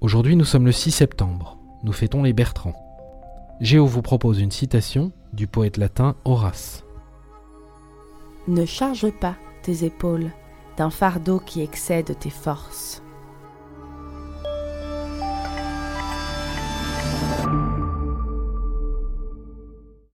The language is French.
Aujourd'hui, nous sommes le 6 septembre. Nous fêtons les Bertrands. Géo vous propose une citation du poète latin Horace. Ne charge pas tes épaules d'un fardeau qui excède tes forces.